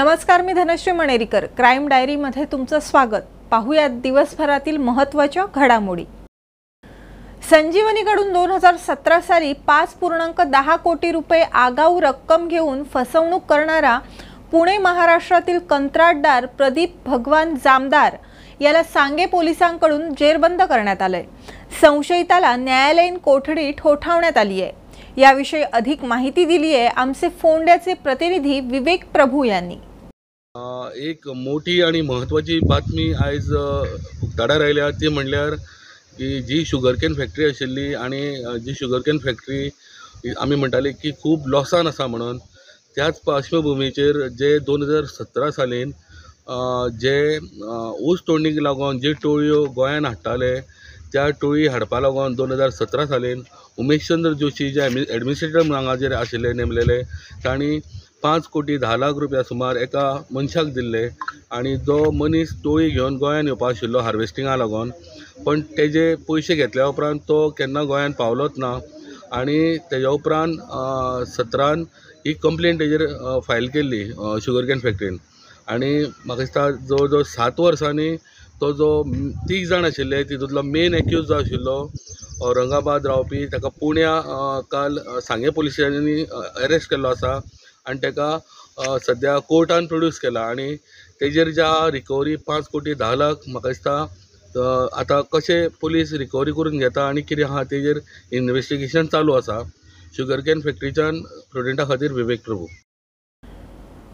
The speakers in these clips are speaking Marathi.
नमस्कार मी धनश्री मणेरीकर. क्राईम डायरीमध्ये तुमचं स्वागत. पाहूयात दिवसभरातील महत्त्वाच्या घडामोडी. संजीवनीकडून दोन हजार सतरा साली पाच पूर्णांक दहा कोटी रुपये आगाऊ रक्कम घेऊन फसवणूक करणारा पुणे महाराष्ट्रातील कंत्राटदार प्रदीप भगवान जामदार याला सांगे पोलिसांकडून जेरबंद करण्यात आलंय. संशयिताला न्यायालयीन कोठडी ठोठावण्यात आली आहे. याविषयी अधिक माहिती दिली आहे आमचे फोंड्याचे प्रतिनिधी विवेक प्रभू यांनी. एक मोठी आणि महत्वाची बातमी आयज अ, आयल्या ती म्हणल्यार की जी शुगरकेन फॅक्टरी आशिल्ली आनी जी शुगरकेन फॅक्टरी आमी म्हणटाले की खूब लॉसान आसा म्हणून त्याच पार्श्वभुमीचेर जे दोन हजार सतरा सालीन जे ऊस तोडणीक लागून जे टोळयो गोंयान हाडटाले त्या टोळी हाडपा लागून दोन हजार सतरा सालीन उमेशचंद्र जोशी जे एडमि एडमिनिस्ट्रेटर हांगाचेर आशिल्ले नेमलेले तांणी पांच कोटी धा लाख रुपया सुमार एका मनशाक दिल्ले आनी जो मनीस टोळी घेवन गोंयांत येवपा आशिल्लो हार्वेस्टिंगा लागून. पण तेजे पयशे घेतल्या उपरांत तो केन्ना गोंयांत पावलोच ना. आनी तेज्या उपरांत सतरान ही कंप्लेन तेजेर फायल केल्ली शुगर कॅन फॅक्ट्रीन आनी म्हाका दिसता जवळ जवळ सात वर्सांनी तो जो तीग जाण आशिल्ले तितूंतलो मेन एक्यूज जो आशिल्लो औरंगाबाद रावपी ताका पुण्या काल सांगे पुलीस स्टेशनांनी अरेस्ट केल्लो आसा. आनी ताका सद्या कोर्टान प्रोड्यूस केला. आनी तेजेर ज्या रिकवरी पांच कोटी धा लाख म्हाका दिसता आतां कशें पुलीस रिकवरी करून घेता आनी कितें आहा तेजेर इन्वॅस्टिगेशन चालू आसा शुगरकेन फॅक्टरीच्यान स्टुडंटा खातीर विवेक प्रभू.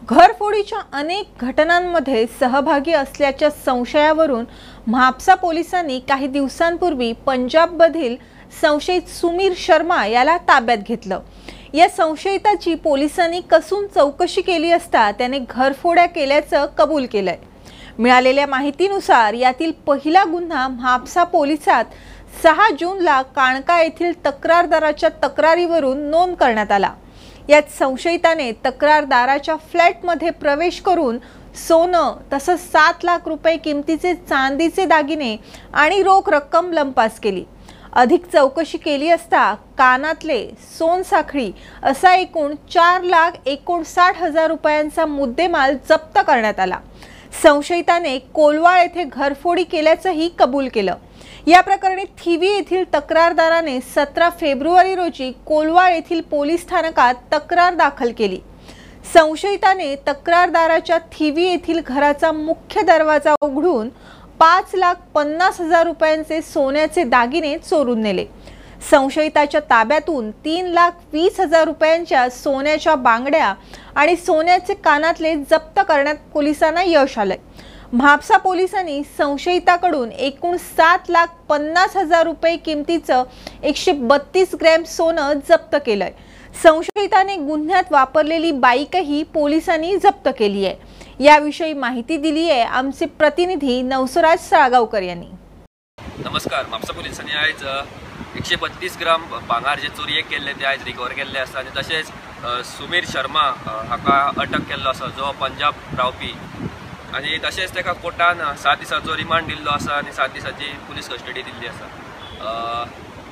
घरफोडीच्या अनेक घटनांमध्ये सहभागी असल्याच्या संशयावरून म्हापसा पोलिसांनी काही दिवसांपूर्वी पंजाबमधील संशयित सुमीर शर्मा याला ताब्यात घेतलं. या संशयिताची पोलिसांनी कसून चौकशी केली असता त्याने घरफोड्या केल्याचं कबूल केलंय. मिळालेल्या माहितीनुसार यातील पहिला गुन्हा म्हापसा पोलिसात सहा जूनला काणका येथील तक्रारदाराच्या तक्रारीवरून नोंद करण्यात आला. यात संशयिताने तक्रारदाराच्या फ्लॅटमध्ये प्रवेश करून सोनं तसंच सात लाख रुपये किमतीचे चांदीचे दागिने आणि रोख रक्कम लंपास केली. अधिक चौकशी केली असता कानातले सोनसाखळी असा एकूण चार लाख एकोणसाठ हजार रुपयांचा मुद्देमाल जप्त करण्यात आला. संशयिताने कोलवाळ येथे घरफोडी केल्याचंही कबूल केलं. या प्रकरणी थिवी येथील तक्रारदाराने सतरा फेब्रुवारी रोजी कोलवाळ येथील पोलीस स्थानकात तक्रार दाखल केली. संशयिताने तक्रारदाराच्या थिवी येथील घराचा मुख्य दरवाजा उघडून पाच लाख पन्नास हजार रुपयांचे सोन्याचे दागिने चोरून नेले. संशयिताच्या ताब्यातून तीन लाख वीस हजार रुपयांच्या सोन्याच्या बांगड्या आणि सोन्याचे कानातले जप्त करण्यात पोलिसांना यश आलंय. म्हापसा पोलिसांनी संशयिताकडून एकूण सात लाख पन्नास हजार रुपये किमतीचं एकशे बत्तीस ग्रॅम सोनं जप्त केलंय. संशयिताने गुन्ह्यात वापरलेली बाईकही पोलिसांनी जप्त केली आहे. याविषयी माहिती दिली आहे आमचे प्रतिनिधी नवसराज साळगावकर यांनी. नमस्कार म्हापसा पुलिसांनी आयज एकशे बत्तीस ग्राम भांगार जे चोरयेक केल्ले ते आयज रिकवर केल्ले आसा आनी तशेंच सुमीर शर्मा हाका अटक केल्लो आसा जो पंजाब रावपी. आनी तशेंच ताका कोर्टान सात दिसांचो रिमांड दिल्लो आसा आनी सात दिसांची पुलीस कस्टडी दिल्ली आसा अ,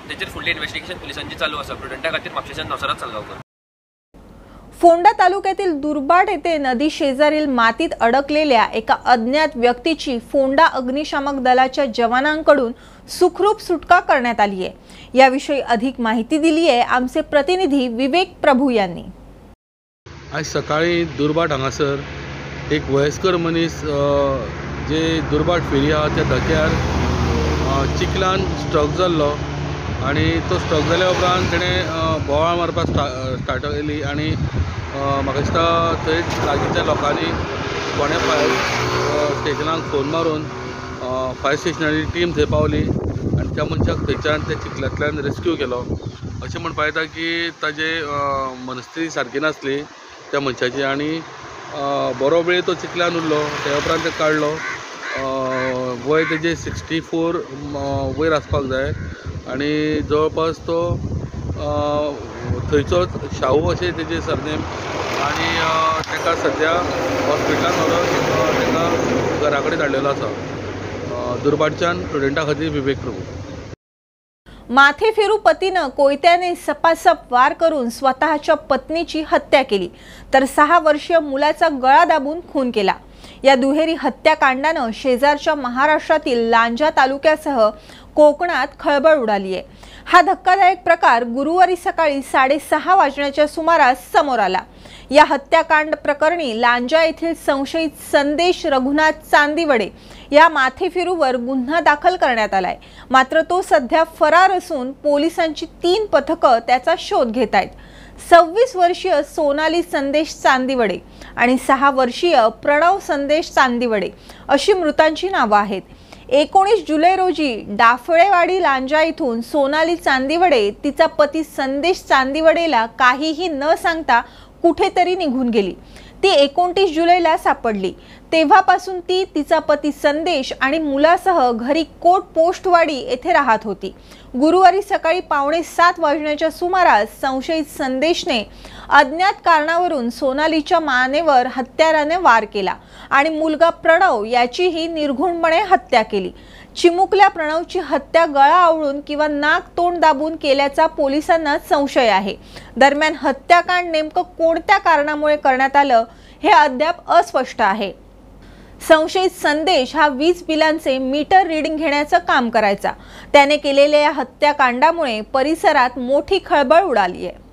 तेचेर फुडली इन्व्हेस्टिगेशन पुलिसांची चालू आसा प्रुडंटा खातीर म्हापशेच्यान नवसराज चालगांवकर फोंडा तालुक्यातील दुर्बाट येथे नदी शेजारील मातीत अडकलेल्या एका अज्ञात व्यक्तीची फोंडा अग्निशामक दलाच्या जवानांकडून सुखरूप सुटका करण्यात आली आहे. याविषयी अधिक माहिती दिली आहे आमचे प्रतिनिधी विवेक प्रभू यांनी. आज सकाळी दुर्बाट हांगासर एक वयस्कर मनीस जे दुर्बाट फेरी आहा त्या धक्यार चिखलान स्ट्रक जाल्लो. आनी तो स्ट्रोक जाल्या उपरांत तेणें बोवाळ मारपाक स्टा स्टार्ट केली आनी म्हाका दिसता थंय लागींच्या लोकांनी फोण्या फायर स्टेशनाक फोन मारून फायर स्टेशनाची टीम थंय पावली आनी त्या मनशाक थंयच्यान त्या चिखलांतल्यान रेस्क्यू केलो. अशें म्हणपा येता की ताजे मनस्थिती सारकी नासली त्या मनशाची आनी बरो वेळ तो चिखलान उरलो त्या उपरांत ते काडलो वय तेजे सिक्स्टी फोर वयर आसपाक जाय. आनी जवळपास तो थंयचोच शाहू अशें तेजें सरनेम. आनी ताका सद्या हॉस्पिटलान व्हरोन ताका घरा कडेन धाडलेलो आसा. अ, दुर्भाटच्यान स्टुडंटा खातीर विवेक प्रभू. माथे फिरू पतीनं कोयत्याने सपासप वार करून स्वतःच्या पत्नीची हत्या केली. तर सहा वर्षीय मुलाचा गळा दाबून खून केला. या दुहेरी हत्याकांडानं शेजारच्या महाराष्ट्रातील लांजा तालुक्यासह कोकणात खळबळ उडाली आहे. हा धक्कादायक प्रकार गुरुवारी सकाळी साडेसहा वाजण्याच्या सुमारास समोर आला. या हत्याकांड प्रकरणी लांजा येथील संशयित संदेश रघुनाथ चांदिवडे या माथेफिरूवर गुन्हा दाखल करण्यात आलाय. मात्र तो सध्या फरार असून पोलिसांची तीन पथकं त्याचा शोध घेत आहेत. सव्वीस वर्षीय सोनाली संदेश चांदिवडे आणि सहा वर्षीय प्रणव संदेश चांदिवडे अशी मृतांची नावं आहेत. एकोणीस जुलै रोजी डाफळेवाडी लांजा इथून सोनाली चांदिवडे तिचा पती संदेश चांदिवडेला काहीही न सांगता कुठेतरी निघून गेली. ती एकोणतीस जुलैला सापडली. तेव्हापासून ती तिचा पती संदेश आणि मुलासह घरी कोट पोस्टवाडी येथे राहत होती. गुरुवारी सकाळी पावणे सात वाजण्याच्या सुमारास संशयित संदेशने अज्ञात कारणावरून सोनालीच्या मानेवर हत्याराने वार केला आणि मुलगा प्रणव याचीही निर्घुणपणे हत्या केली. चिमुकल्या प्रणवची हत्या गळा आवळून किंवा नाक तोंड दाबून केल्याचा पोलिसांना संशय आहे. दरम्यान हत्याकांड नेमकं कोणत्या कारणामुळे करण्यात आलं हे अद्याप अस्पष्ट आहे. संशयित संदेश हा वीज बिलांचे मीटर रीडिंग घेण्याचं काम करायचा. त्याने केलेल्या या हत्याकांडामुळे परिसरात मोठी खळबळ उडाली आहे.